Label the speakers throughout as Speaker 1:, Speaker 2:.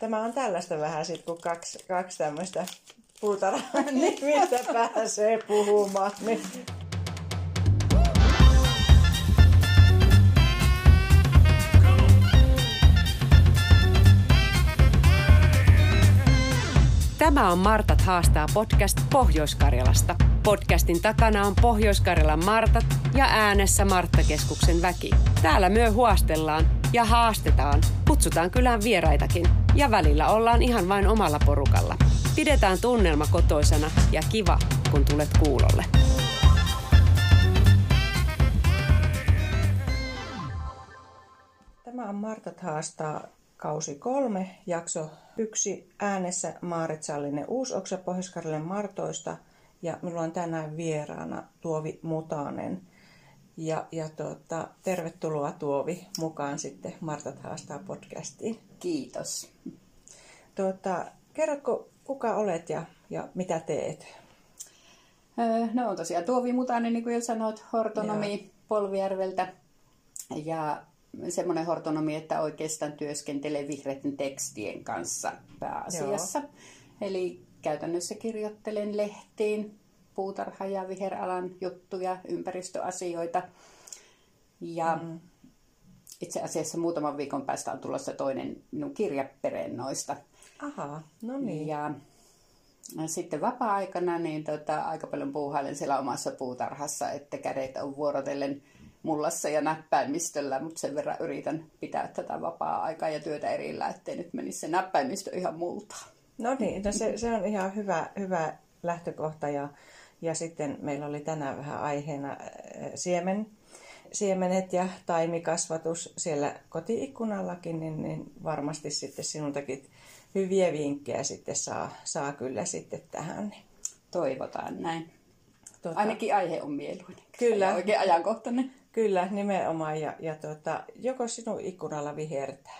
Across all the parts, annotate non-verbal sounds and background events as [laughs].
Speaker 1: tämä on tällaista vähän sit, kun kaksi, kaksi tämmöistä puutarhaa nimistä [laughs] pääsee puhumaan. Niin.
Speaker 2: Tämä on Martat haastaa podcast Pohjois-Karjalasta. Podcastin takana on Pohjois-Karjalan Martat ja äänessä Marttakeskuksen väki. Täällä myö huostellaan ja haastetaan, kutsutaan kylään vieraitakin ja välillä ollaan ihan vain omalla porukalla. Pidetään tunnelma kotoisena ja kiva, kun tulet kuulolle.
Speaker 1: Tämä on Martat haastaa kausi kolme, jakso yksi äänessä Maaret Sallinen Uusoksa pohjois Martoista ja minulla on tänään vieraana Tuovi Mutanen. Ja, ja tuota, tervetuloa Tuovi mukaan sitten Martat haastaa podcastiin.
Speaker 3: Kiitos.
Speaker 1: Tuota, kerrotko, kuka olet ja, ja mitä teet?
Speaker 3: No on tosiaan Tuovi Mutanen, niin kuin jo sanoit, hortonomi Joo. Polvijärveltä. Ja semmoinen hortonomi, että oikeastaan työskentelee vihreiden tekstien kanssa pääasiassa. Joo. Eli käytännössä kirjoittelen lehtiin puutarha- ja viheralan juttuja, ympäristöasioita. Ja mm. Itse asiassa muutaman viikon päästä on tulossa toinen minun kirjaperennoista.
Speaker 1: Aha, no niin.
Speaker 3: Ja sitten vapaa-aikana niin tota, aika paljon puuhailen siellä omassa puutarhassa, että kädet on vuorotellen mullassa ja näppäimistöllä, mutta sen verran yritän pitää tätä vapaa-aikaa ja työtä erillä, ettei nyt menisi se näppäimistö ihan multaan.
Speaker 1: No niin, no se, se on ihan hyvä, hyvä lähtökohta ja, ja sitten meillä oli tänään vähän aiheena siemen, siemenet ja taimikasvatus siellä kotiikkunallakin, niin, niin varmasti sitten sinultakin hyviä vinkkejä sitten saa, saa kyllä sitten tähän.
Speaker 3: Toivotaan näin. Tuota, Ainakin aihe on mieluinen.
Speaker 1: Kyllä.
Speaker 3: Oikein ajankohtainen.
Speaker 1: Kyllä, nimenomaan. Ja, ja tuota, joko sinun ikkunalla vihertää?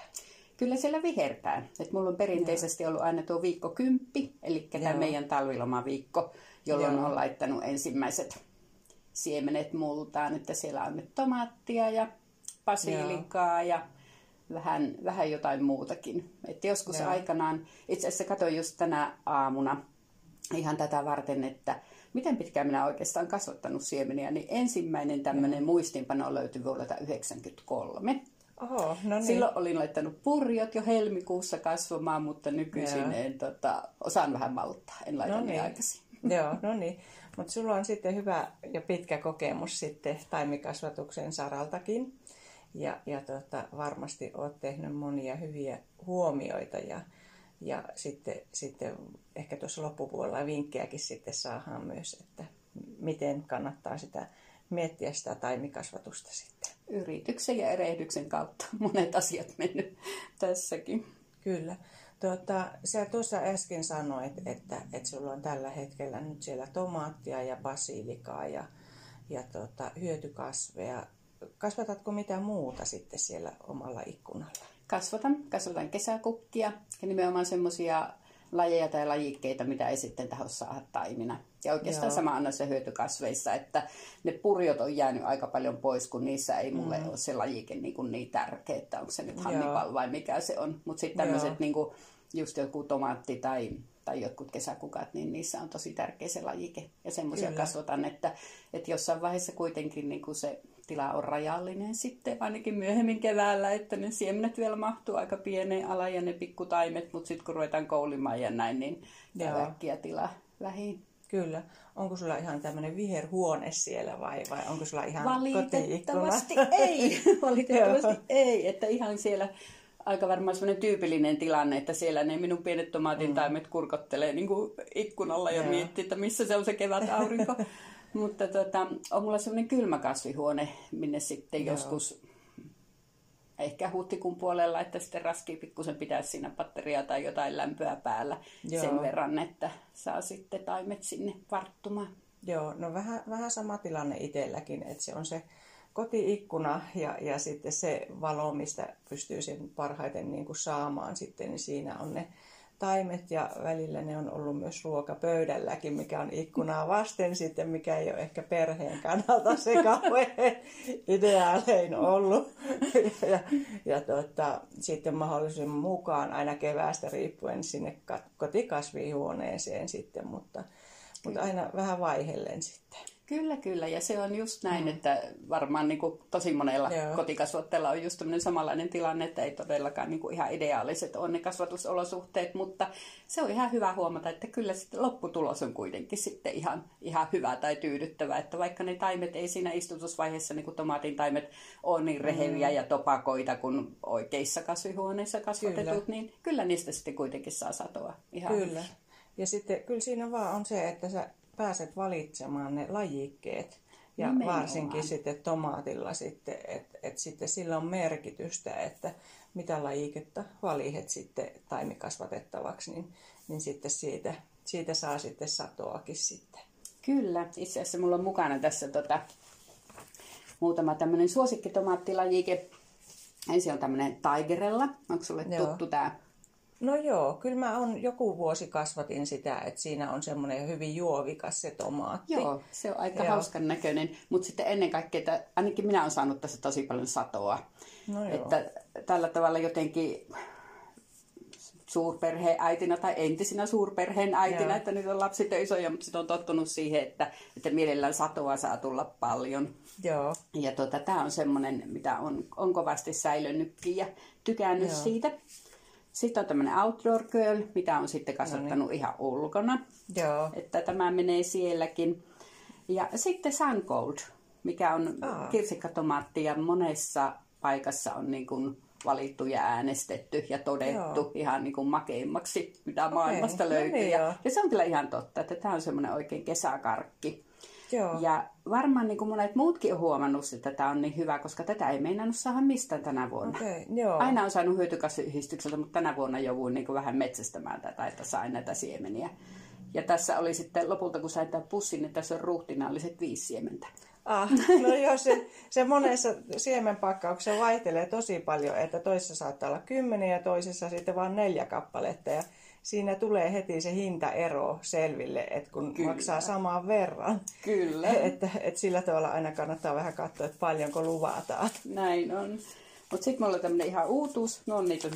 Speaker 3: Kyllä siellä vihertää. Et mulla on perinteisesti ollut aina tuo viikko kymppi, eli tämä meidän talvilomaviikko, jolloin Joo. on laittanut ensimmäiset siemenet multaan, että siellä on nyt tomaattia ja basilikaa ja vähän, vähän jotain muutakin. Et joskus Joo. aikanaan, itse asiassa katsoin just tänä aamuna ihan tätä varten, että miten pitkään minä oikeastaan kasvattanut siemeniä, niin ensimmäinen tämmöinen muistinpano löytyi vuodelta 1993.
Speaker 1: Oho, no niin.
Speaker 3: Silloin olin laittanut purjot jo helmikuussa kasvamaan, mutta nykyisin en, tota, osaan vähän malttaa. En laita no niin. aikaisin.
Speaker 1: Joo, no niin. Mutta sulla on sitten hyvä ja pitkä kokemus sitten taimikasvatuksen saraltakin. Ja, ja tota, varmasti olet tehnyt monia hyviä huomioita ja, ja sitten, sitten ehkä tuossa loppupuolella vinkkejäkin sitten saadaan myös, että miten kannattaa sitä miettiä sitä taimikasvatusta sitten.
Speaker 3: Yrityksen ja erehdyksen kautta monet asiat mennyt tässäkin.
Speaker 1: Kyllä. Tuota, sä tuossa äsken sanoit, että, että sulla on tällä hetkellä nyt siellä tomaattia ja basilikaa ja, ja tuota, hyötykasveja. Kasvatatko mitä muuta sitten siellä omalla ikkunalla?
Speaker 3: Kasvatan. Kasvatan kesäkukkia ja nimenomaan semmoisia lajeja tai lajikkeita, mitä ei sitten taho saada taimina. Ja oikeastaan Joo. sama on se hyötykasveissa, että ne purjot on jäänyt aika paljon pois, kun niissä ei mulle mm. ole se lajike niin, kuin niin tärkeä, että onko se nyt hannibal vai mikä se on. Mutta sitten tämmöiset niin just joku tomaatti tai, tai jotkut kesäkukat, niin niissä on tosi tärkeä se lajike. Ja semmoisia kasvatan, että, että jossain vaiheessa kuitenkin niin kuin se tila on rajallinen sitten, ainakin myöhemmin keväällä, että ne siemenet vielä mahtuu aika pieneen ala ja ne pikkutaimet, mutta sitten kun ruvetaan koulimaan ja näin, niin äkkiä tila vähin.
Speaker 1: Kyllä. Onko sulla ihan tämmöinen viherhuone siellä vai, vai onko sulla ihan
Speaker 3: Valitettavasti ei. [laughs] Valitettavasti ei. Että ihan siellä aika varmaan semmoinen tyypillinen tilanne, että siellä ne minun pienet tomaatin taimet mm. kurkottelee niin kuin ikkunalla ja miettii, että missä se on se kevät aurinko. [laughs] Mutta tota, on mulla semmoinen kylmä kasvihuone, minne sitten Joo. joskus ehkä huhtikuun puolella, että sitten raskii pikkusen pitää siinä patteriaa tai jotain lämpöä päällä Joo. sen verran, että saa sitten taimet sinne varttumaan.
Speaker 1: Joo, no vähän, vähän sama tilanne itselläkin, että se on se kotiikkuna ja, ja sitten se valo, mistä pystyy sen parhaiten niin kuin saamaan sitten, niin siinä on ne taimet ja välillä ne on ollut myös ruokapöydälläkin, mikä on ikkunaa vasten sitten, mikä ei ole ehkä perheen kannalta se [laughs] kauhean ideaalein ollut. Ja, ja, tota, sitten mahdollisuuden mukaan aina keväästä riippuen sinne kotikasvihuoneeseen sitten, mutta, mutta aina vähän vaihellen sitten.
Speaker 3: Kyllä, kyllä. Ja se on just näin, mm. että varmaan niin kuin tosi monella Joo. kotikasvattajalla on just tämmöinen samanlainen tilanne, että ei todellakaan niin kuin ihan ideaaliset ole ne kasvatusolosuhteet, mutta se on ihan hyvä huomata, että kyllä sitten lopputulos on kuitenkin sitten ihan, ihan hyvä tai tyydyttävä, että vaikka ne taimet ei siinä istutusvaiheessa, niin kuin tomaatin taimet, ole niin reheviä mm. ja topakoita kuin oikeissa kasvihuoneissa kasvatetut, kyllä. niin kyllä niistä sitten kuitenkin saa satoa ihan
Speaker 1: Kyllä. Ja sitten kyllä siinä vaan on se, että sä pääset valitsemaan ne lajikkeet. Ja Nimenomaan. varsinkin sitten tomaatilla sitten, että et sitten sillä on merkitystä, että mitä lajiketta valihet sitten taimikasvatettavaksi, niin, niin sitten siitä, siitä saa sitten satoakin sitten.
Speaker 3: Kyllä, itse asiassa mulla on mukana tässä tota, muutama tämmöinen suosikkitomaattilajike. Ensin on tämmöinen Tigerella. Onko sulle Joo. tuttu tämä
Speaker 1: No joo, kyllä mä on joku vuosi kasvatin sitä, että siinä on semmoinen hyvin juovikas se tomaatti.
Speaker 3: Joo, se on aika joo. hauskan näköinen, mutta sitten ennen kaikkea, että ainakin minä olen saanut tässä tosi paljon satoa. No joo. Että tällä tavalla jotenkin suurperheen äitinä tai entisinä suurperheen äitinä, joo. että nyt on lapsit isoja, mutta sitten on tottunut siihen, että, että mielellään satoa saa tulla paljon.
Speaker 1: Joo.
Speaker 3: Ja tuota, tämä on semmoinen, mitä on, on kovasti säilynytkin ja tykännyt joo. siitä. Sitten on tämmöinen outdoor girl, mitä on sitten kasvattanut no niin. ihan ulkona.
Speaker 1: Joo.
Speaker 3: Että tämä menee sielläkin. Ja sitten sun gold, mikä on Aa. kirsikkatomaatti ja monessa paikassa on niin kuin valittu ja äänestetty ja todettu Joo. ihan niin kuin makeimmaksi, mitä okay. maailmasta no löytyy. No niin, ja, ja se on kyllä ihan totta, että tämä on semmoinen oikein kesäkarkki.
Speaker 1: Joo.
Speaker 3: Ja varmaan niin kuin monet muutkin on huomannut, että tämä on niin hyvä, koska tätä ei meinannut saada mistään tänä vuonna.
Speaker 1: Okay, joo.
Speaker 3: Aina on saanut hyötykasviyhdistykseltä, mutta tänä vuonna jouduin niin kuin vähän metsästämään tätä, että sain näitä siemeniä. Ja tässä oli sitten lopulta, kun sain tämän pussin, niin tässä on ruhtinaalliset viisi siementä.
Speaker 1: Ah, no joo, se, se monessa siemenpakkauksessa vaihtelee tosi paljon, että toisessa saattaa olla kymmenen ja toisessa sitten vain neljä kappaletta. Ja siinä tulee heti se hintaero selville, että kun Kyllä. maksaa samaan verran.
Speaker 3: Kyllä. [laughs]
Speaker 1: Että, että sillä tavalla aina kannattaa vähän katsoa, että paljonko luvataan.
Speaker 3: Näin on. Mutta sitten mulla on tämmöinen ihan uutuus. No on niitä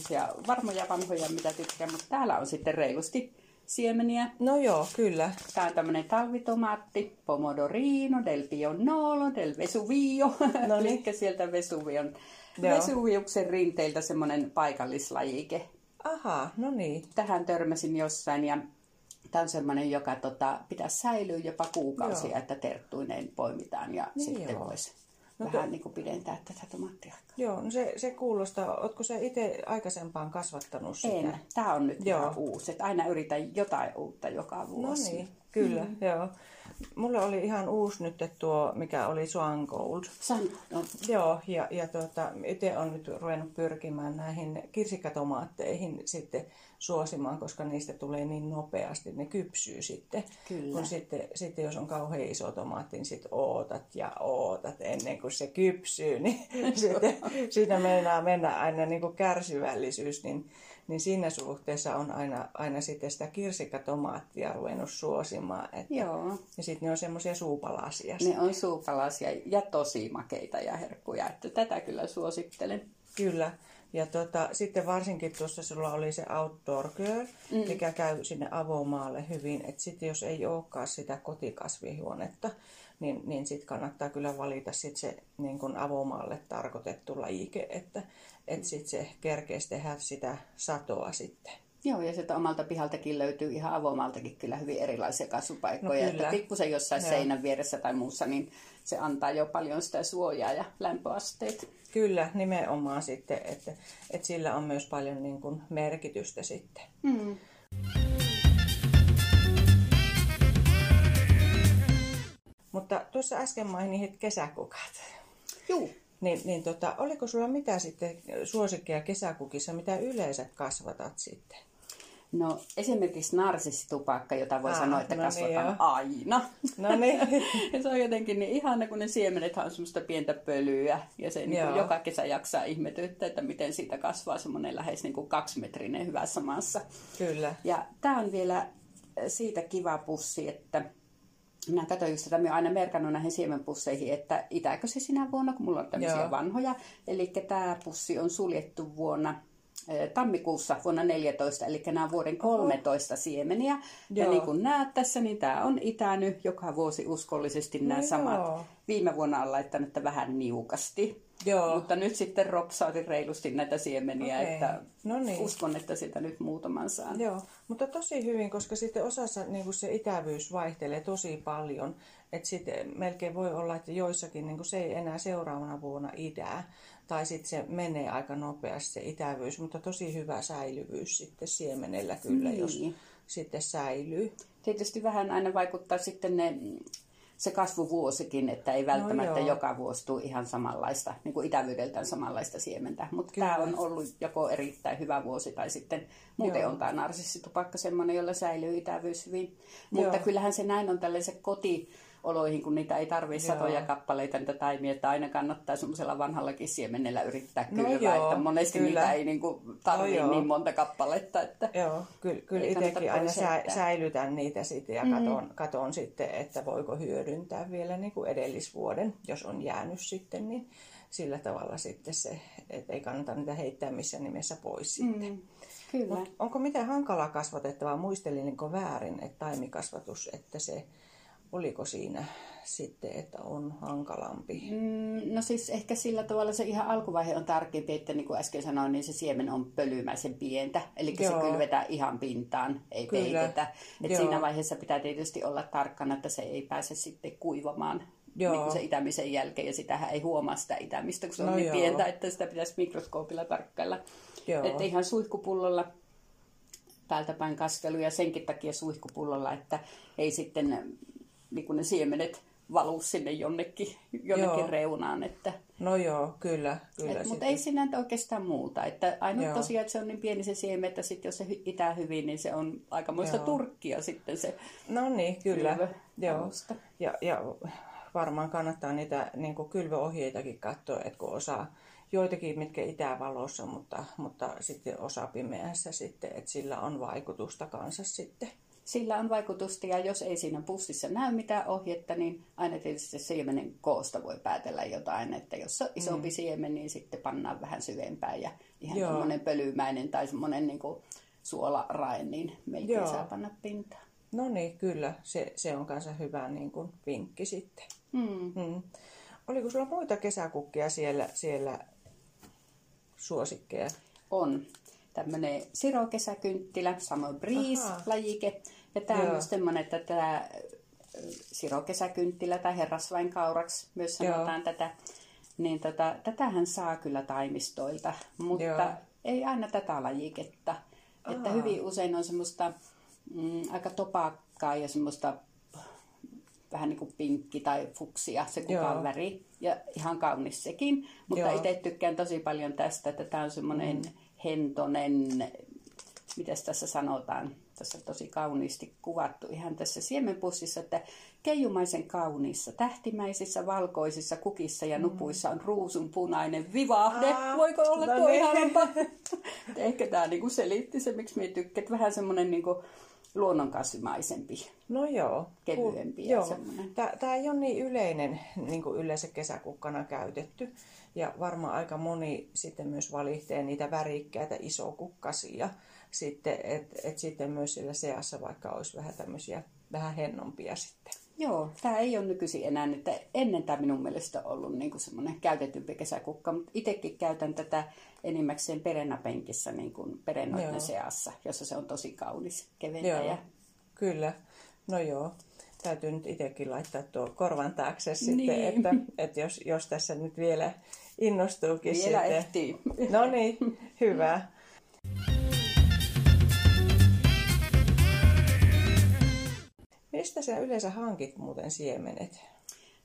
Speaker 3: varmoja vanhoja, mitä tykkään, mutta täällä on sitten reilusti siemeniä.
Speaker 1: No joo, kyllä.
Speaker 3: Tämä on tämmöinen talvitomaatti, pomodorino, del pionolo, del vesuvio. [laughs] No niin. Sieltä Vesuvion, Vesuviuksen rinteiltä semmoinen paikallislajike.
Speaker 1: Aha, no niin.
Speaker 3: Tähän törmäsin jossain ja tämä on sellainen, joka tota, pitäisi säilyä jopa kuukausia, joo. että terttuineen poimitaan ja niin sitten voisi no vähän to... niin kuin pidentää tätä tomaattia.
Speaker 1: Joo, no se, se kuulostaa. Oletko se itse aikaisempaan kasvattanut sitä?
Speaker 3: En. Tämä on nyt joo. ihan uusi. Että aina yritän jotain uutta joka vuosi.
Speaker 1: No niin, kyllä, mm-hmm. joo. Mulle oli ihan uusi nyt tuo, mikä oli Swan Gold.
Speaker 3: Sun, no.
Speaker 1: Joo, ja, ja tuota, itse olen nyt ruvennut pyrkimään näihin kirsikkatomaatteihin sitten suosimaan, koska niistä tulee niin nopeasti, ne kypsyy sitten.
Speaker 3: Kyllä.
Speaker 1: Kun sitten, sitten jos on kauhean iso tomaatti, niin sitten ootat ja ootat ennen kuin se kypsyy, niin [laughs] sitten, siinä meinaa mennä aina niin kuin kärsivällisyys, niin niin siinä suhteessa on aina, aina sitten sitä kirsikkatomaattia ruvennut suosimaan. Että,
Speaker 3: Joo.
Speaker 1: Ja sitten ne on semmoisia suupalasia.
Speaker 3: Ne on suupalasia ja tosi makeita ja herkkuja, että tätä kyllä suosittelen.
Speaker 1: Kyllä. Ja tota, sitten varsinkin tuossa sulla oli se outdoor girl, mm. mikä käy sinne avomaalle hyvin. Että sitten jos ei olekaan sitä kotikasvihuonetta, niin, niin sitten kannattaa kyllä valita sit se niin kun avomaalle tarkoitettu lajike, että et sitten se kerkeisi tehdä sitä satoa sitten.
Speaker 3: Joo, ja sieltä omalta pihaltakin löytyy ihan avomaltakin kyllä hyvin erilaisia kasvupaikkoja. No että pikkusen jossain Joo. seinän vieressä tai muussa, niin se antaa jo paljon sitä suojaa ja lämpöasteet.
Speaker 1: Kyllä, nimenomaan sitten, että, että sillä on myös paljon niin kuin merkitystä sitten.
Speaker 3: Mm.
Speaker 1: Mutta tuossa äsken mainit kesäkukat.
Speaker 3: Joo.
Speaker 1: Niin, niin tota, oliko sulla mitä sitten suosikkia kesäkukissa, mitä yleensä kasvatat sitten?
Speaker 3: No esimerkiksi narsissitupakka, jota voi
Speaker 1: Aa,
Speaker 3: sanoa, että
Speaker 1: no niin,
Speaker 3: kasvataan
Speaker 1: joo.
Speaker 3: aina.
Speaker 1: No niin. [laughs]
Speaker 3: se on jotenkin niin ihana, kun ne siemenethän on semmoista pientä pölyä. Ja se niin kuin joka kesä jaksaa ihmetyttää, että miten siitä kasvaa semmoinen lähes niin kuin kaksimetrinen hyvässä maassa.
Speaker 1: Kyllä.
Speaker 3: Ja tämä on vielä siitä kiva pussi, että minä katsoin just tätä, minä olen aina merkannut näihin siemenpusseihin, että itääkö se sinä vuonna, kun mulla on tämmöisiä
Speaker 1: Joo.
Speaker 3: vanhoja. Eli tämä pussi on suljettu vuonna tammikuussa vuonna 14, eli nämä on vuoden 13 siemeniä. Ja
Speaker 1: Joo.
Speaker 3: niin kuin näet tässä, niin tämä on itänyt joka vuosi uskollisesti nämä
Speaker 1: No
Speaker 3: samat.
Speaker 1: joo.
Speaker 3: Viime vuonna on laittanut että vähän niukasti.
Speaker 1: Joo.
Speaker 3: Mutta nyt sitten ropsautin reilusti näitä siemeniä,
Speaker 1: Okei.
Speaker 3: että
Speaker 1: No niin.
Speaker 3: uskon, että sitä nyt muutaman saan.
Speaker 1: Joo, mutta tosi hyvin, koska sitten osassa niin kuin se itävyys vaihtelee tosi paljon. Että sitten melkein voi olla, että joissakin niin kuin se ei enää seuraavana vuonna idää. Tai sitten se menee aika nopeasti se itävyys, mutta tosi hyvä säilyvyys sitten siemenellä kyllä,
Speaker 3: Niin.
Speaker 1: jos sitten säilyy.
Speaker 3: Tietysti vähän aina vaikuttaa sitten ne, se kasvuvuosikin, että ei välttämättä
Speaker 1: joo.
Speaker 3: joka vuosi tule ihan samanlaista, niin kuin itävyydeltään samanlaista siementä. Mutta tämä on ollut joko erittäin hyvä vuosi tai sitten muuten
Speaker 1: Joo.
Speaker 3: on tämä narsissitupakka semmoinen, jolla säilyy itävyys hyvin. Mutta
Speaker 1: Joo.
Speaker 3: kyllähän se näin on tällaiset kotioloihin, kun niitä ei tarvitse satoja kappaleita niitä taimia, että aina kannattaa semmoisella vanhallakin siemenellä yrittää
Speaker 1: No
Speaker 3: kylvää,
Speaker 1: joo,
Speaker 3: että monesti
Speaker 1: kyllä.
Speaker 3: niitä ei niin tarvitse
Speaker 1: No joo.
Speaker 3: niin monta kappaletta. Että...
Speaker 1: Joo, kyllä, kyllä itsekin aina sä, säilytän niitä sitten ja katon, katon sitten, että voiko hyödyntää vielä niin kuin edellisvuoden, jos on jäänyt sitten, niin sillä tavalla sitten se, että ei kannata niitä heittää missään nimessä pois sitten.
Speaker 3: Mm, kyllä.
Speaker 1: Mut onko mitään hankalaa kasvatettavaa? Muistelinko väärin, että taimikasvatus, että se, oliko siinä sitten, että on hankalampi?
Speaker 3: Mm, No siis ehkä sillä tavalla se ihan alkuvaihe on tärkeämpi, että niin kuin äsken sanoin, niin se siemen on pölymäisen pientä. Eli se kylvetään ihan pintaan, ei
Speaker 1: Kyllä.
Speaker 3: peitetä. Et
Speaker 1: Joo.
Speaker 3: siinä vaiheessa pitää tietysti olla tarkkana, että se ei pääse sitten kuivamaan
Speaker 1: Joo.
Speaker 3: niin se itämisen jälkeen. Ja sitähän ei huomaa sitä itämistä, kun se on
Speaker 1: No
Speaker 3: niin
Speaker 1: joo.
Speaker 3: pientä, että sitä pitäisi mikroskoopilla tarkkailla.
Speaker 1: Joo.
Speaker 3: Että ihan suihkupullolla päältäpäin kastelu ja senkin takia suihkupullolla, että ei sitten niin kuin ne siemenet valu sinne jonnekin, jonnekin
Speaker 1: Joo.
Speaker 3: reunaan. Että,
Speaker 1: No joo, kyllä. kyllä
Speaker 3: et, mutta ei siinä oikeastaan muuta. Että ainoa
Speaker 1: Joo.
Speaker 3: tosiaan, että se on niin pieni se siemen, että sit jos se itää hyvin, niin se on aikamoista
Speaker 1: Joo.
Speaker 3: turkkia sitten se
Speaker 1: No niin, kyllä. Joo.
Speaker 3: alusta.
Speaker 1: Ja, ja varmaan kannattaa niitä niin kuin kylvöohjeitakin katsoa, että kun osaa joitakin, mitkä itää valossa, mutta, mutta sitten osa pimeässä sitten, että sillä on vaikutusta kanssa sitten.
Speaker 3: Sillä on vaikutusta ja jos ei siinä pussissa näy mitään ohjetta, niin aina tietysti se siemenen koosta voi päätellä jotain. Että jos on isompi mm. siemen, niin sitten pannaan vähän syvempään ja ihan semmoinen pölymäinen tai semmoinen niin suolarae, niin melkein
Speaker 1: Joo.
Speaker 3: saa panna pintaan.
Speaker 1: No niin, kyllä, se, se on kanssa hyvä niin kuin vinkki sitten.
Speaker 3: Mm.
Speaker 1: Mm. Oliko sulla muita kesäkukkia siellä, siellä suosikkeja?
Speaker 3: On tämmöinen sirokesäkynttilä, samoin. Breeze-lajike. Ja tämä on
Speaker 1: Joo.
Speaker 3: myös semmoinen, että tämä sirokesäkynttilä tai herrasvainkauraksi myös sanotaan tätä. Niin tota, tätähän saa kyllä taimistoilta, mutta
Speaker 1: Joo.
Speaker 3: ei aina tätä lajiketta. Että
Speaker 1: Aa.
Speaker 3: hyvin usein on semmoista mm, aika topakkaa ja semmoista vähän niin kuin pinkki tai fuksia, se kukaan
Speaker 1: Joo.
Speaker 3: väri. Ja ihan kaunis sekin. Mutta
Speaker 1: Joo.
Speaker 3: itse tykkään tosi paljon tästä, että tämä on semmoinen mm. Hentonen, mitäs tässä sanotaan, tässä on tosi kauniisti kuvattu ihan tässä siemenpussissa, että keijumaisen kauniissa, tähtimäisissä, valkoisissa kukissa ja nupuissa on ruusun punainen vivahde.
Speaker 1: Aa,
Speaker 3: Voiko olla
Speaker 1: no
Speaker 3: tuo
Speaker 1: niin.
Speaker 3: ihanampaa? [laughs] Ehkä tämä niinku selitti se, miksi minä tykkään. että Vähän semmoinen niinku luonnonkasvimaisempi.
Speaker 1: No joo.
Speaker 3: Kevyempi ja
Speaker 1: joo.
Speaker 3: semmoinen.
Speaker 1: Tämä ei ole niin yleinen niin kuin yleensä kesäkukkana käytetty. Ja varmaan aika moni sitten myös valittaa niitä värikkäitä isokukkasia. Sitten, että et sitten myös sillä seassa vaikka olisi vähän tämmöisiä vähän hennompia sitten.
Speaker 3: Joo, tämä ei ole nykyisin enää, että ennen tämä minun mielestä on ollut niin semmoinen käytetympi kesäkukka, mutta itsekin käytän tätä enimmäkseen perennapenkissä niin kuin perennoiden
Speaker 1: Joo.
Speaker 3: seassa, jossa se on tosi kaunis, keventäjä.
Speaker 1: Joo, kyllä. No joo. Täytyy nyt itsekin laittaa tuo korvan taakse sitten,
Speaker 3: Niin.
Speaker 1: että, että jos, jos tässä nyt vielä innostuukin
Speaker 3: Vielä
Speaker 1: sitten.
Speaker 3: ehtii.
Speaker 1: No niin, hyvä. Mistä sä yleensä hankit muuten siemenet?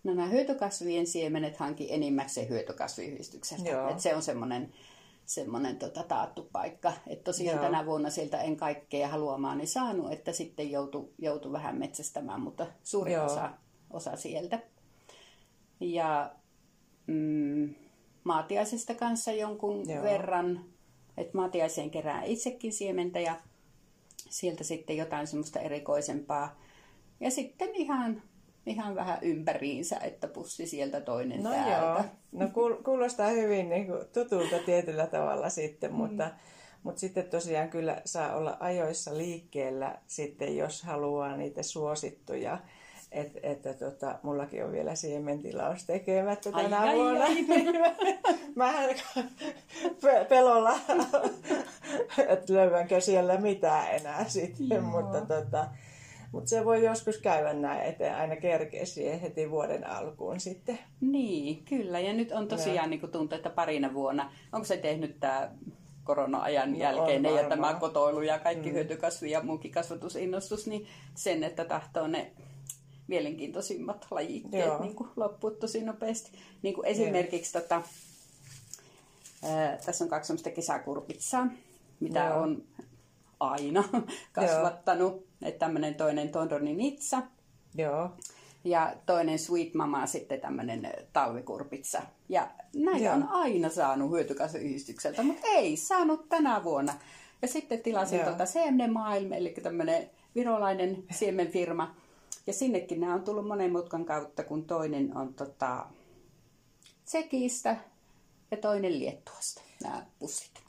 Speaker 3: No nämä hyötykasvien siemenet hanki enimmäkseen hyötykasviyhdistyksestä.
Speaker 1: Joo.
Speaker 3: Et se on semmoinen semmoinen tota, taattu paikka. Että tosiaan
Speaker 1: Joo.
Speaker 3: tänä vuonna sieltä en kaikkea haluamaani saanut, että sitten joutu, joutu vähän metsästämään, mutta suuri
Speaker 1: Joo.
Speaker 3: osa, osa sieltä. Ja mm, maatiaisesta kanssa jonkun
Speaker 1: Joo.
Speaker 3: verran, että maatiaiseen kerään itsekin siementä ja sieltä sitten jotain semmoista erikoisempaa. Ja sitten ihan, ihan vähän ympäriinsä, että pussi sieltä toinen
Speaker 1: No
Speaker 3: täältä.
Speaker 1: joo, no kuul- kuulostaa hyvin niin kuin tutulta tietyllä tavalla sitten, mutta, mutta sitten tosiaan kyllä saa olla ajoissa liikkeellä sitten, jos haluaa niitä suosittuja. Et, että tota, mullakin on vielä siementilaus tekemättä
Speaker 3: Ai,
Speaker 1: tänä
Speaker 3: ai,
Speaker 1: vuonna.
Speaker 3: ai. [laughs]
Speaker 1: Mä pe- pelolla, että löydänkö siellä mitään enää sitten,
Speaker 3: Joo.
Speaker 1: mutta tota, mutta se voi joskus käydä näin, että aina kerkee siihen heti vuoden alkuun sitten.
Speaker 3: Niin, kyllä. Ja nyt on tosiaan niin kuin tuntuu, että parina vuonna, onko se tehnyt tämä korona-ajan
Speaker 1: No,
Speaker 3: jälkeinen ja tämä kotoilu ja kaikki mm. hyötykasvi ja muukin kasvatusinnostus, niin sen, että tahtoo ne mielenkiintoisimmat lajikkeet
Speaker 1: Joo.
Speaker 3: niin kuin loppua tosi nopeasti. Niin kuin esimerkiksi tota, ää, tässä on kaksi kesäkurpitsaa, mitä
Speaker 1: Joo.
Speaker 3: on aina [laughs] kasvattanut. Että tämmöinen toinen Tondoni Nitsa
Speaker 1: Joo,
Speaker 3: ja toinen Sweet Mama sitten tämmöinen talvikurpitsa. Ja näitä
Speaker 1: Joo.
Speaker 3: on aina saanut hyötykasviyhdistykseltä, mutta ei saanut tänä vuonna. Ja sitten tilasin tuota CMD Maailma, eli tämmöinen virolainen siemenfirma. Ja sinnekin nämä on tullut monen mutkan kautta, kun toinen on tota Tsekistä ja toinen Liettuasta, nämä pussit.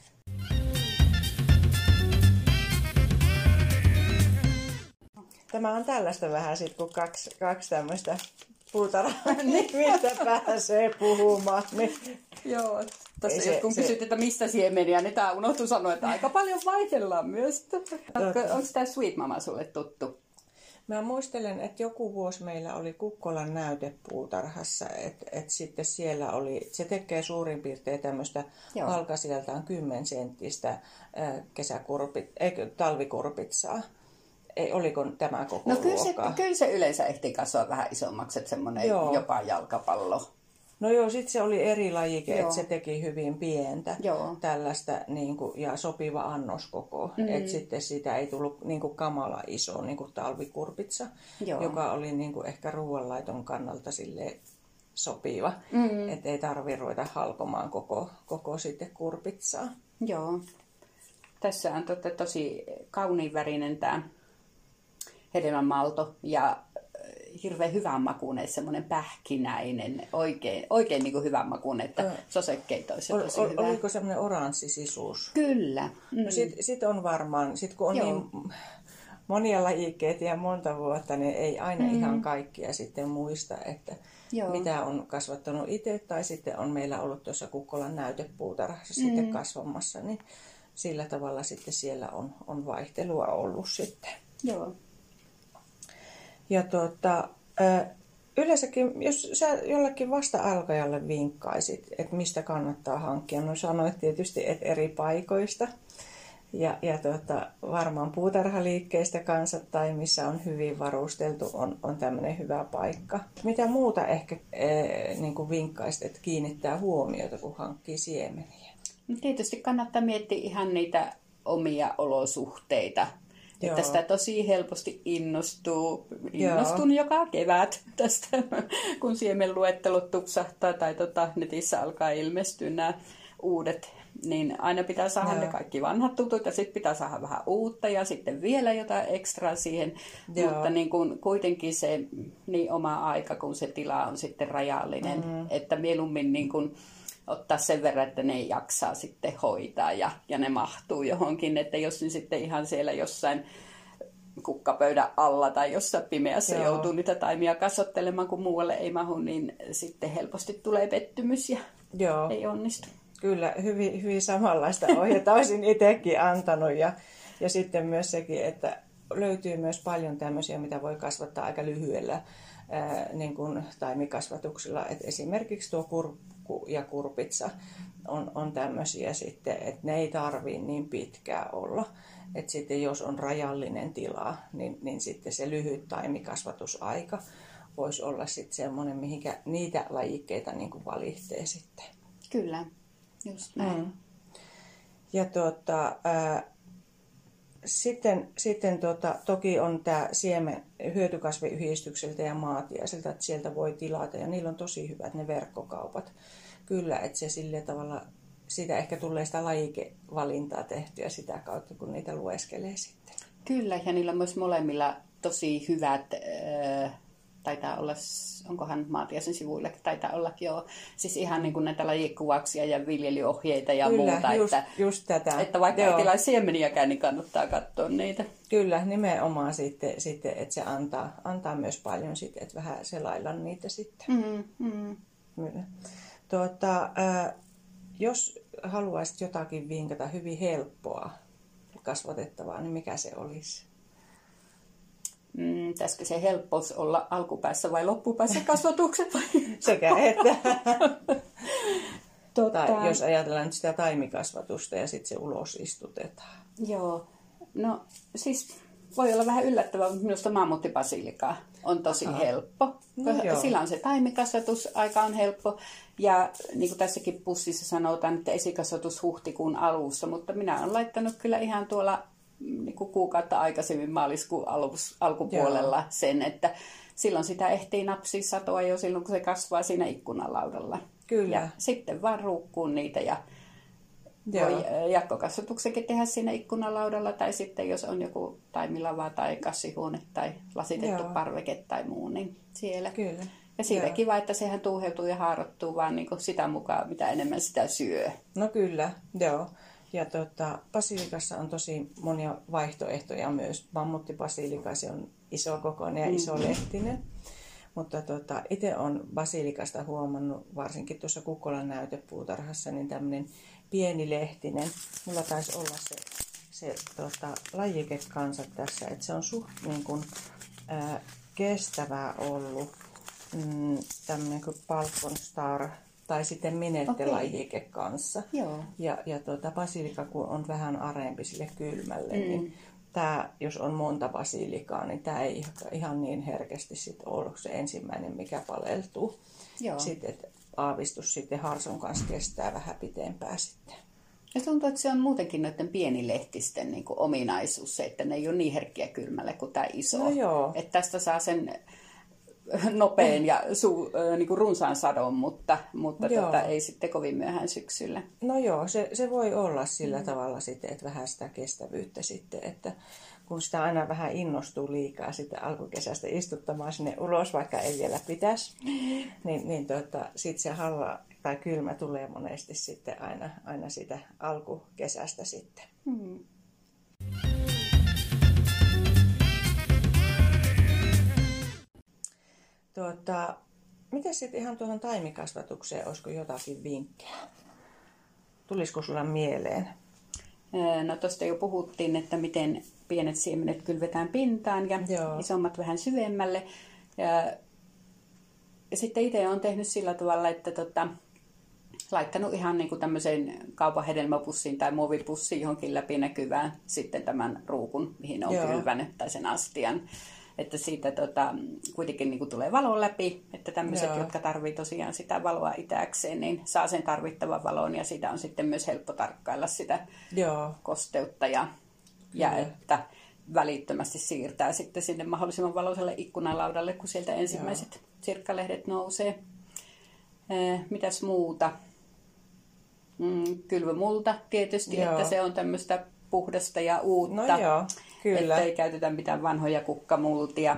Speaker 1: Tämä on tällaista vähän sitten, kun kaksi, kaksi tämmöistä puutarhaa, [laughs] mistä pääsee puhumaan. Niin,
Speaker 3: Joo,
Speaker 1: Ei
Speaker 3: tässä
Speaker 1: se-
Speaker 3: kun
Speaker 1: se-
Speaker 3: kysyt, että mistä siemeniä, niin tämä unohtui sanoa, että aika paljon vaihdellaan myös. Onko tämä Sweet Mama sulle tuttu?
Speaker 1: Mä muistelen, että joku vuosi meillä oli Kukkolan näytepuutarhassa, että et sitten siellä oli, se tekee suurin piirtein tämmöistä
Speaker 3: Joo.
Speaker 1: halkasijaltaan 10 senttistä kesäkurpit, eikö, talvikurpitsaa. Ei, oliko tämä koko
Speaker 3: No kyllä se, kyllä se yleensä ehtii kasvaa vähän isommaksi, että semmoinen
Speaker 1: Joo.
Speaker 3: jopa jalkapallo.
Speaker 1: No joo, sitten se oli eri lajike, että se teki hyvin pientä
Speaker 3: Joo.
Speaker 1: tällaista niin kuin, ja sopiva annoskoko. Mm. Että sitten siitä ei tullut niin kuin, kamala iso niin kuin talvikurpitsa,
Speaker 3: Joo.
Speaker 1: joka oli niin kuin, ehkä ruoanlaiton kannalta sille sopiva. Mm. Että ei tarvi ruveta halkomaan koko, koko sitten kurpitsaa.
Speaker 3: Joo. Tässä on totta tosi kauniin värinen tämä hedelmänmalto ja äh, hirveän hyvän makuinen, semmoinen pähkinäinen, oikein, oikein niin kuin hyvän makuinen, että sosekkeitoissa
Speaker 1: Ol,
Speaker 3: tosi
Speaker 1: ol,
Speaker 3: hyvä.
Speaker 1: oliko semmoinen oranssisisuus?
Speaker 3: Kyllä. Mm.
Speaker 1: No sit, sit on varmaan, sit kun on
Speaker 3: Joo.
Speaker 1: niin monia lajikkeita ja monta vuotta, niin ei aina mm. ihan kaikkia sitten muista, että
Speaker 3: Joo.
Speaker 1: mitä on kasvattanut itse, tai sitten on meillä ollut tuossa Kukkolan näytepuutarhassa mm. sitten kasvamassa, niin sillä tavalla sitten siellä on, on vaihtelua ollut sitten.
Speaker 3: Joo.
Speaker 1: Ja tuota, yleensäkin, jos sä jollekin vasta-alkajalle vinkkaisit, että mistä kannattaa hankkia, no sanoit tietysti, että eri paikoista. Ja, ja tuota, varmaan puutarhaliikkeistä kanssa tai missä on hyvin varusteltu, on, on tämmöinen hyvä paikka. Mitä muuta ehkä ee, niin kuin vinkkaisit, että kiinnittää huomiota, kun hankkii siemeniä?
Speaker 3: No tietysti kannattaa miettiä ihan niitä omia olosuhteita.
Speaker 1: Joo.
Speaker 3: Että sitä tosi helposti innostuu. Innostun joka kevät tästä, [laughs] kun siemenluettelot tupsahtaa tai tota, netissä alkaa ilmestyä nämä uudet. Niin aina pitää saada
Speaker 1: Joo.
Speaker 3: ne kaikki vanhat tutut ja sitten pitää saada vähän uutta ja sitten vielä jotain ekstraa siihen.
Speaker 1: Joo.
Speaker 3: Mutta niin kun kuitenkin se niin oma aika, kun se tila on sitten rajallinen, mm-hmm. että mieluummin niin kun ottaa sen verran, että ne jaksaa sitten hoitaa ja, ja ne mahtuu johonkin, että jos ne sitten ihan siellä jossain kukkapöydän alla tai jossain pimeässä
Speaker 1: Joo.
Speaker 3: Joutuu niitä taimia kasvattelemaan, kun muualle ei mahu, niin sitten helposti tulee pettymys ja
Speaker 1: Joo.
Speaker 3: ei onnistu.
Speaker 1: Kyllä, hyvin, hyvin samanlaista ohjetta olisin itsekin antanut. Ja, ja sitten myös sekin, että löytyy myös paljon tämmöisiä, mitä voi kasvattaa aika lyhyellä ää, niin kuin taimikasvatuksella. Et esimerkiksi tuo kurkku ja kurpitsa on, on tämmöisiä sitten, että ne ei tarvii niin pitkää olla. Et sitten jos on rajallinen tila, niin, niin sitten se lyhyt taimikasvatusaika voisi olla sitten semmoinen, mihinkä niitä lajikkeita niin kuin valitsee sitten.
Speaker 3: Kyllä, just näin. Mm.
Speaker 1: Ja tuota, ää, sitten, sitten tuota, toki on tämä siemen hyötykasviyhdistykseltä ja maatiaiselta, että sieltä voi tilata ja niillä on tosi hyvät ne verkkokaupat. Kyllä, että se sillä tavalla, siitä ehkä tulee sitä lajikevalintaa tehtyä sitä kautta, kun niitä lueskelee sitten.
Speaker 3: Kyllä, ja niillä on myös molemmilla tosi hyvät äh, taitaa olla, onkohan Maatiasen sivuilla, taitaa olla joo, siis ihan niin kuin näitä lajikuvauksia ja viljelyohjeita ja
Speaker 1: Kyllä,
Speaker 3: muuta.
Speaker 1: Just,
Speaker 3: että,
Speaker 1: just tätä.
Speaker 3: Että vaikka joo. ei tilaa siemeniäkään, niin kannattaa katsoa niitä.
Speaker 1: Kyllä, nimenomaan sitten, sitten että se antaa, antaa myös paljon sitten, että vähän selailla niitä sitten.
Speaker 3: Mm, mm.
Speaker 1: Tuota, äh, jos haluaisit jotakin vinkata hyvin helppoa kasvatettavaa, niin mikä se olisi?
Speaker 3: Mm, pitäisikö se helppous olla alkupäässä vai loppupäässä [laughs] kasvatukset?
Speaker 1: Sekä että. [laughs] tota... Tai jos ajatellaan nyt sitä taimikasvatusta ja sitten se ulos istutetaan.
Speaker 3: Joo. No siis voi olla vähän yllättävää, mutta minusta mammuttibasilika on tosi Aha. helppo. No, Sillä on se taimikasvatusaika on helppo. Ja niin kuin tässäkin pussissa sanotaan, että esikasvatus huhtikuun alussa, mutta minä olen laittanut kyllä ihan tuolla niin kuin kuukautta aikaisemmin maaliskuun alus, alkupuolella Joo. sen, että silloin sitä ehtii napsia satoa jo silloin, kun se kasvaa siinä ikkunalaudalla.
Speaker 1: Kyllä.
Speaker 3: Ja sitten vaan ruukkuun niitä ja Joo. voi jatkokasvatuksenkin tehdä siinä ikkunalaudalla tai sitten jos on joku taimilava tai kassihuone tai lasitettu Joo. parveke tai muu, niin siellä.
Speaker 1: Kyllä.
Speaker 3: Ja siitä Joo. kiva, että sehän tuuheutuu ja haarottuu vaan niin sitä mukaan, mitä enemmän sitä syö.
Speaker 1: No kyllä, joo. Ja tota, basilikassa on tosi monia vaihtoehtoja myös. Mammuttibasilika, se on iso kokoinen ja mm. iso lehtinen. Mutta tota, itse on basilikasta huomannut, varsinkin tuossa Kukkolan näytepuutarhassa, niin tämmöinen pieni lehtinen. Mulla taisi olla se, se tota, lajike kanssa tässä, että se on suht niin kuin, ää, kestävää ollut. Mm, tämmöinen kuin Palkon Star tai sitten minettelajike okay. kanssa.
Speaker 3: Joo.
Speaker 1: Ja, ja tuota, basilika kun on vähän arempi sille kylmälle, mm. niin tämä, jos on monta basilikaa, niin tämä ei ihan niin herkästi sit ole se ensimmäinen, mikä paleltuu. Joo. Sitten, että aavistus sitten harson kanssa kestää vähän pitempää sitten.
Speaker 3: Ja tuntuu, että se on muutenkin noiden pienilehtisten niin kuin ominaisuus, se, että ne ei ole niin herkkiä kylmälle kuin tämä iso.
Speaker 1: No joo.
Speaker 3: Että tästä saa sen nopein ja su, niin kuin runsaan sadon, mutta, mutta tota, ei sitten kovin myöhään syksyllä.
Speaker 1: No joo, se, se voi olla sillä mm. tavalla sitten, että vähän sitä kestävyyttä sitten, että kun sitä aina vähän innostuu liikaa sitten alkukesästä istuttamaan sinne ulos, vaikka ei vielä pitäisi, niin, niin tota, sitten se halla tai kylmä tulee monesti sitten aina, aina sitä alkukesästä sitten. Mm. Tuota, miten sitten ihan tuohon taimikasvatukseen, olisiko jotakin vinkkejä? Tulisiko sulla mieleen?
Speaker 3: No tuosta jo puhuttiin, että miten pienet siemenet kylvetään pintaan ja Joo. isommat vähän syvemmälle. Ja, ja sitten itse olen tehnyt sillä tavalla, että tota, laittanut ihan niin kuin tämmöiseen kaupan hedelmäpussiin tai muovipussiin johonkin läpinäkyvään sitten tämän ruukun, mihin on kylvänyt, tai sen astian että siitä tota, kuitenkin niin kuin tulee valo läpi, että tämmöiset, Joo. jotka tarvii tosiaan sitä valoa itääkseen, niin saa sen tarvittavan valon ja siitä on sitten myös helppo tarkkailla sitä Joo. kosteutta ja, ja että välittömästi siirtää sitten sinne mahdollisimman valoiselle ikkunalaudalle, kun sieltä ensimmäiset Joo. sirkkalehdet nousee. Eh, mitäs muuta? Mm, kylvömulta tietysti, Joo. että se on tämmöistä puhdasta ja uutta.
Speaker 1: No joo. Kyllä.
Speaker 3: Että ei käytetä mitään vanhoja kukkamultia.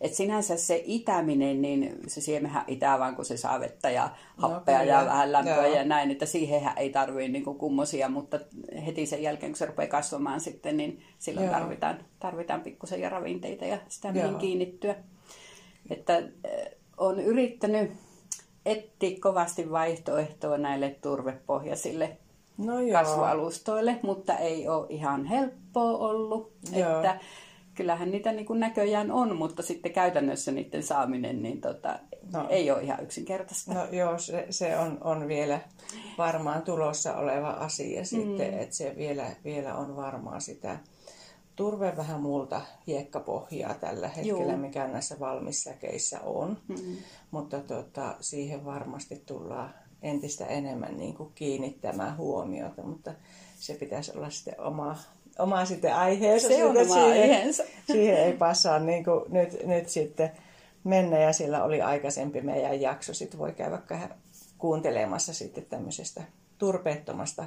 Speaker 3: Et sinänsä se itäminen, niin se siemehän itää vaan, kun se saa vettä ja no happea no, ja vähän lämpöä Joo. ja näin, että siihenhän ei tarvii niin kummosia, mutta heti sen jälkeen, kun se rupeaa kasvamaan sitten, niin silloin Joo. tarvitaan, tarvitaan pikkusen ja ravinteita ja sitä mihin kiinnittyä. Että on yrittänyt etsiä kovasti vaihtoehtoa näille turvepohjaisille no kasvualustoille, mutta ei ole ihan helppoa ollut. Joo. Että kyllähän niitä niin kuin näköjään on, mutta sitten käytännössä niiden saaminen niin tota, no, ei ole ihan yksinkertaista.
Speaker 1: No joo, se, se on, on vielä varmaan tulossa oleva asia sitten, mm. että se vielä, vielä on varmaan sitä turve vähän muulta hiekkapohjaa tällä hetkellä, Joo. mikä näissä valmissäkeissä on. Mm-hmm. Mutta tota, siihen varmasti tullaan entistä enemmän niin kuin kiinnittämään huomiota, mutta se pitäisi olla sitten oma, oma sitten aiheensa.
Speaker 3: Se on oma
Speaker 1: siihen,
Speaker 3: aiheensa. [laughs]
Speaker 1: siihen ei passaa niin kuin nyt, nyt sitten mennä ja sillä oli aikaisempi meidän jakso. Sitten voi käydä kuuntelemassa sitten tämmöisestä turpeettomasta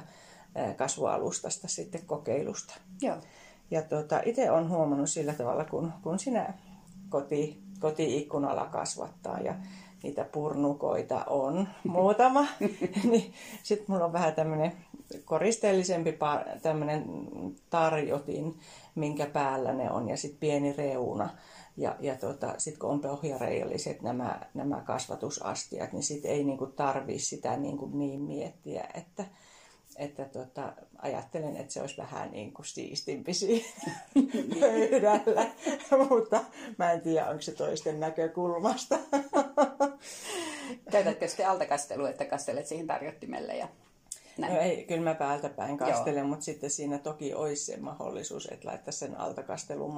Speaker 1: kasvualustasta sitten kokeilusta.
Speaker 3: Joo.
Speaker 1: Ja tuota, itse olen huomannut sillä tavalla, kun, kun sinä koti, kotiikkunalla kasvattaa ja niitä purnukoita on muutama, [laughs] niin sitten mulla on vähän tämmöinen koristeellisempi tämmöinen tarjotin, minkä päällä ne on, ja sitten pieni reuna. Ja, ja tota, sitten kun on pohjareijalliset nämä, nämä kasvatusastiat, niin sitten ei niinku tarvii sitä niinku niin miettiä, että, että tota, ajattelen, että se olisi vähän niin kuin siistimpi siinä [laughs] pöydällä, mutta mä en tiedä, onko se toisten näkökulmasta.
Speaker 3: Käytätkö sitten altakastelua, että kastelet siihen tarjottimelle ja
Speaker 1: näin. No ei, kyllä mä päältä päin kastelen, Joo. mutta sitten siinä toki olisi se mahdollisuus, että laittaisi sen altakastelun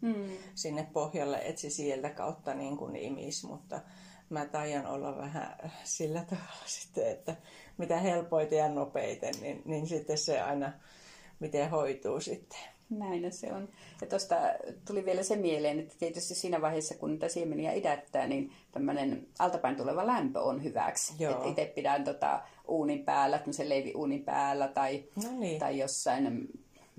Speaker 1: mm. sinne pohjalle, että se sieltä kautta niin kuin imis, mutta mä taian olla vähän sillä tavalla [laughs] sitten, että mitä helpoita ja nopeiten, niin, niin sitten se aina miten hoituu sitten.
Speaker 3: Näin se on. Ja tuosta tuli vielä se mieleen, että tietysti siinä vaiheessa, kun niitä siemeniä idättää, niin tämmöinen altapäin tuleva lämpö on hyväksi. itse pidän tota uunin päällä, tämmöisen leiviuunin päällä tai, no niin. tai jossain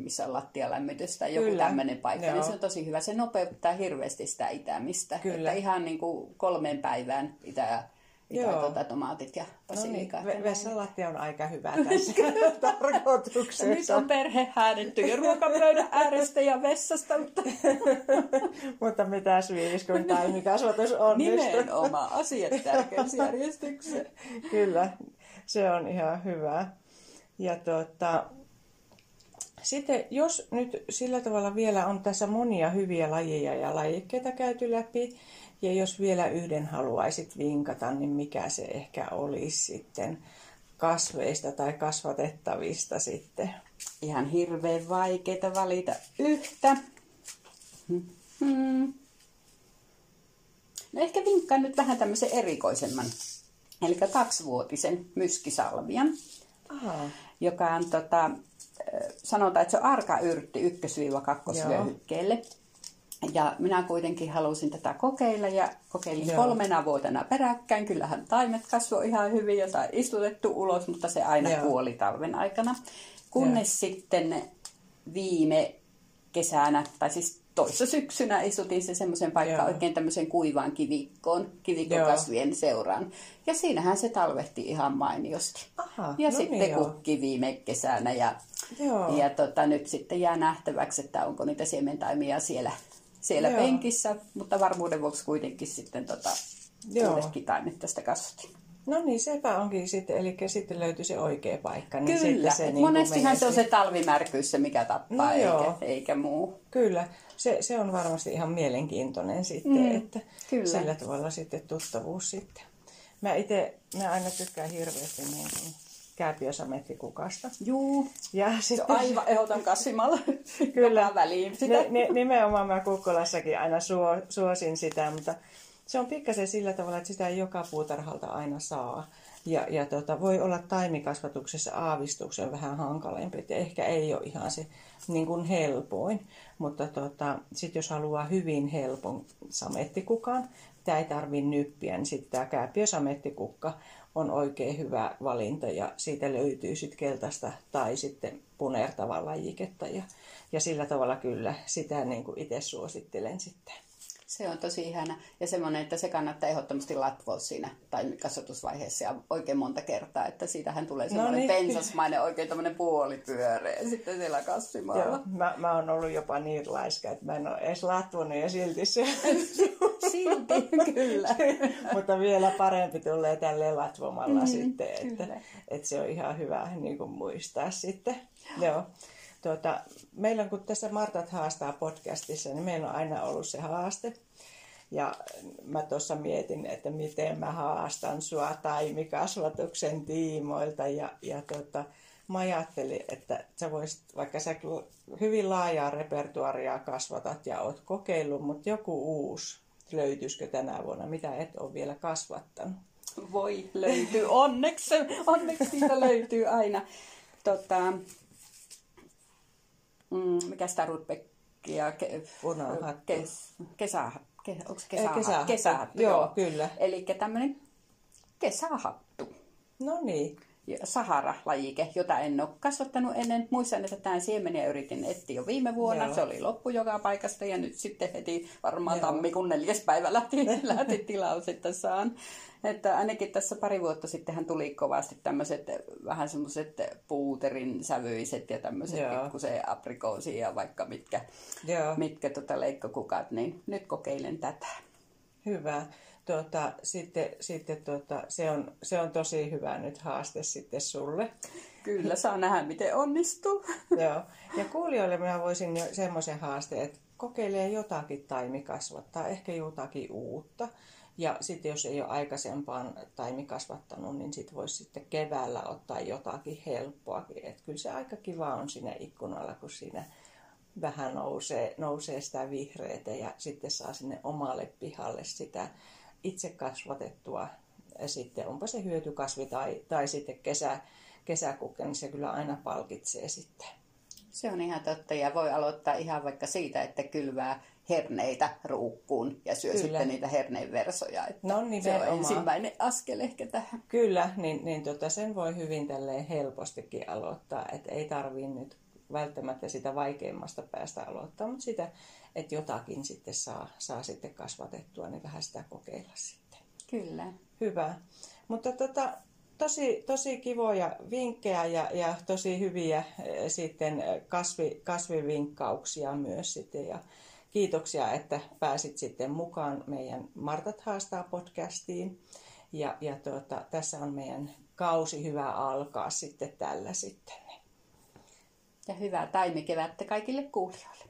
Speaker 3: missä on lattialämmitys tai joku tämmöinen paikka, niin Joo. niin se on tosi hyvä. Se nopeuttaa hirveästi sitä itämistä. Kyllä. Että ihan niin kuin kolmeen päivään pitää mitä tuota, tomaatit ja basilikat.
Speaker 1: No niin, vessalatti on aika hyvä [laughs] tässä tarkoituksessa.
Speaker 3: Nyt on perhe häädetty jo ruokapöydän äärestä ja vessasta. Mutta, [laughs]
Speaker 1: mutta mitäs viis, kun taimikasvatus on.
Speaker 3: Nimenomaan asiat tärkeysjärjestykseen. [laughs]
Speaker 1: Kyllä, se on ihan hyvä. Ja tuota, sitten jos nyt sillä tavalla vielä on tässä monia hyviä lajeja ja lajikkeita käyty läpi, ja jos vielä yhden haluaisit vinkata, niin mikä se ehkä olisi sitten kasveista tai kasvatettavista sitten?
Speaker 3: Ihan hirveän vaikeita valita yhtä. Hmm. No ehkä vinkkaan nyt vähän tämmöisen erikoisemman, eli kaksivuotisen myskisalvian, Aha. Joka on tota, sanotaan, että se on arka yrtti ykkös-kakkosvyöhykkeelle. Ja minä kuitenkin halusin tätä kokeilla ja kokeilin Joo. kolmena vuotena peräkkäin. Kyllähän taimet kasvoi ihan hyvin ja sai istutettu ulos, mutta se aina Joo. kuoli talven aikana. Kunnes Joo. sitten viime kesänä, tai siis toissa syksynä istutin se semmoisen paikkaan Joo. oikein tämmöisen kuivaan kivikkoon, kivikkokasvien seuraan. Ja siinähän se talvehti ihan mainiosti. Aha, ja no sitten niin kukki joo. viime kesänä ja, Joo. ja tota, nyt sitten jää nähtäväksi, että onko niitä siementaimia siellä siellä Joo. penkissä, mutta varmuuden vuoksi kuitenkin sitten tota, uudet taimet tästä kasvatin.
Speaker 1: No niin, sepä onkin sitten, eli sitten löytyy se oikea paikka. Niin
Speaker 3: Kyllä,
Speaker 1: se
Speaker 3: niin monestihan se on se talvimärkyys se, mikä tappaa, no eikä, eikä muu.
Speaker 1: Kyllä, se, se on varmasti ihan mielenkiintoinen sitten, mm, että kyllä. sillä tavalla sitten tuttavuus sitten. Mä itse, mä aina tykkään hirveästi niin kuin kääpiösamettikukasta.
Speaker 3: Juu, ja sitten... se on aivan ehdoton kasvimalla. [laughs] Kyllä, väliin sitä.
Speaker 1: Ni, nimenomaan mä Kukkolassakin aina suo, suosin sitä, mutta se on pikkasen sillä tavalla, että sitä ei joka puutarhalta aina saa. Ja, ja tota, voi olla taimikasvatuksessa aavistuksen vähän hankalempi, että ehkä ei ole ihan se niin kuin helpoin. Mutta tota, sitten jos haluaa hyvin helpon samettikukan, tämä ei tarvitse nyppiä, niin sitten tämä kääpiösamettikukka on oikein hyvä valinta ja siitä löytyy sitten keltaista tai sitten punertavaa lajiketta ja, ja sillä tavalla kyllä sitä niin kuin itse suosittelen sitten.
Speaker 3: Se on tosi ihana. Ja semmoinen, että se kannattaa ehdottomasti latvoa siinä tai kasvatusvaiheessa ja oikein monta kertaa, että siitähän tulee semmoinen no niin. pensasmainen oikein tämmöinen puolipyöreä sitten siellä kasvimalla. Joo,
Speaker 1: mä, mä oon ollut jopa niin laiska, että mä en ole edes latvonut ja silti se... [laughs]
Speaker 3: silti, kyllä. [laughs]
Speaker 1: Mutta vielä parempi tulee tälle latvomalla mm-hmm, sitten, että, että, se on ihan hyvä niin kuin muistaa sitten. Joo. Tuota, meillä on, kun tässä Martat haastaa podcastissa, niin meillä on aina ollut se haaste. Ja mä tuossa mietin, että miten mä haastan sua taimikasvatuksen tiimoilta. Ja, ja tota, mä ajattelin, että sä voisit, vaikka sä hyvin laajaa repertuaria kasvatat ja oot kokeillut, mutta joku uusi löytyisikö tänä vuonna, mitä et ole vielä kasvattanut?
Speaker 3: Voi löytyy, onneksi, onneksi siitä löytyy aina. Tota, mm, mikä sitä rudbeckia? Ke,
Speaker 1: Punahattu.
Speaker 3: Kes, kesä, ke, onko kesähattu?
Speaker 1: kesähattu.
Speaker 3: kesähattu
Speaker 1: Joo, kyllä.
Speaker 3: Eli tämmöinen kesähattu.
Speaker 1: No niin.
Speaker 3: Sahara-lajike, jota en ole kasvattanut ennen. Muistan, että tämän siemeniä yritin etsiä jo viime vuonna.
Speaker 1: Joo.
Speaker 3: Se oli loppu joka paikasta ja nyt sitten heti varmaan
Speaker 1: Joo.
Speaker 3: tammikuun neljäs päivä lähti, [laughs] lähti tilaus, että saan. Että ainakin tässä pari vuotta sittenhän tuli kovasti tämmöiset vähän semmoiset puuterin sävyiset ja tämmöiset pikkusen aprikoosia ja vaikka mitkä,
Speaker 1: Joo.
Speaker 3: mitkä tota leikkokukat, niin nyt kokeilen tätä.
Speaker 1: Hyvä. Tuota, sitten sitten tuota, se, on, se on tosi hyvä nyt haaste sitten sulle.
Speaker 3: Kyllä, saa nähdä miten onnistuu. [laughs]
Speaker 1: Joo. Ja kuulijoille minä voisin jo semmoisen haasteen, että kokeilee jotakin taimikasvattaa, ehkä jotakin uutta. Ja sitten jos ei ole aikaisempaan taimikasvattanut, niin sitten voisi sitten keväällä ottaa jotakin helppoakin. Että kyllä se aika kiva on siinä ikkunalla, kun siinä vähän nousee, nousee sitä vihreätä ja sitten saa sinne omalle pihalle sitä itse kasvatettua. Sitten onpa se hyötykasvi tai, tai sitten kesä, kesäkukke, niin se kyllä aina palkitsee sitten.
Speaker 3: Se on ihan totta ja voi aloittaa ihan vaikka siitä, että kylvää herneitä ruukkuun ja syö
Speaker 1: Kyllä.
Speaker 3: sitten niitä herneenversoja. Että
Speaker 1: No
Speaker 3: se on ensimmäinen askel ehkä tähän.
Speaker 1: Kyllä, niin, niin tota, sen voi hyvin tälleen helpostikin aloittaa, että ei tarvii nyt välttämättä sitä vaikeimmasta päästä aloittaa, mutta sitä, että jotakin sitten saa, saa sitten kasvatettua, niin vähän sitä kokeilla sitten.
Speaker 3: Kyllä.
Speaker 1: Hyvä. Mutta tota, tosi, tosi kivoja vinkkejä ja, ja tosi hyviä eh, sitten eh, kasvi, kasvivinkkauksia myös sitten. Ja kiitoksia, että pääsit sitten mukaan meidän Martat haastaa podcastiin. Ja, ja tuota, tässä on meidän kausi hyvä alkaa sitten tällä sitten.
Speaker 3: Ja hyvää taimikevättä kaikille kuulijoille.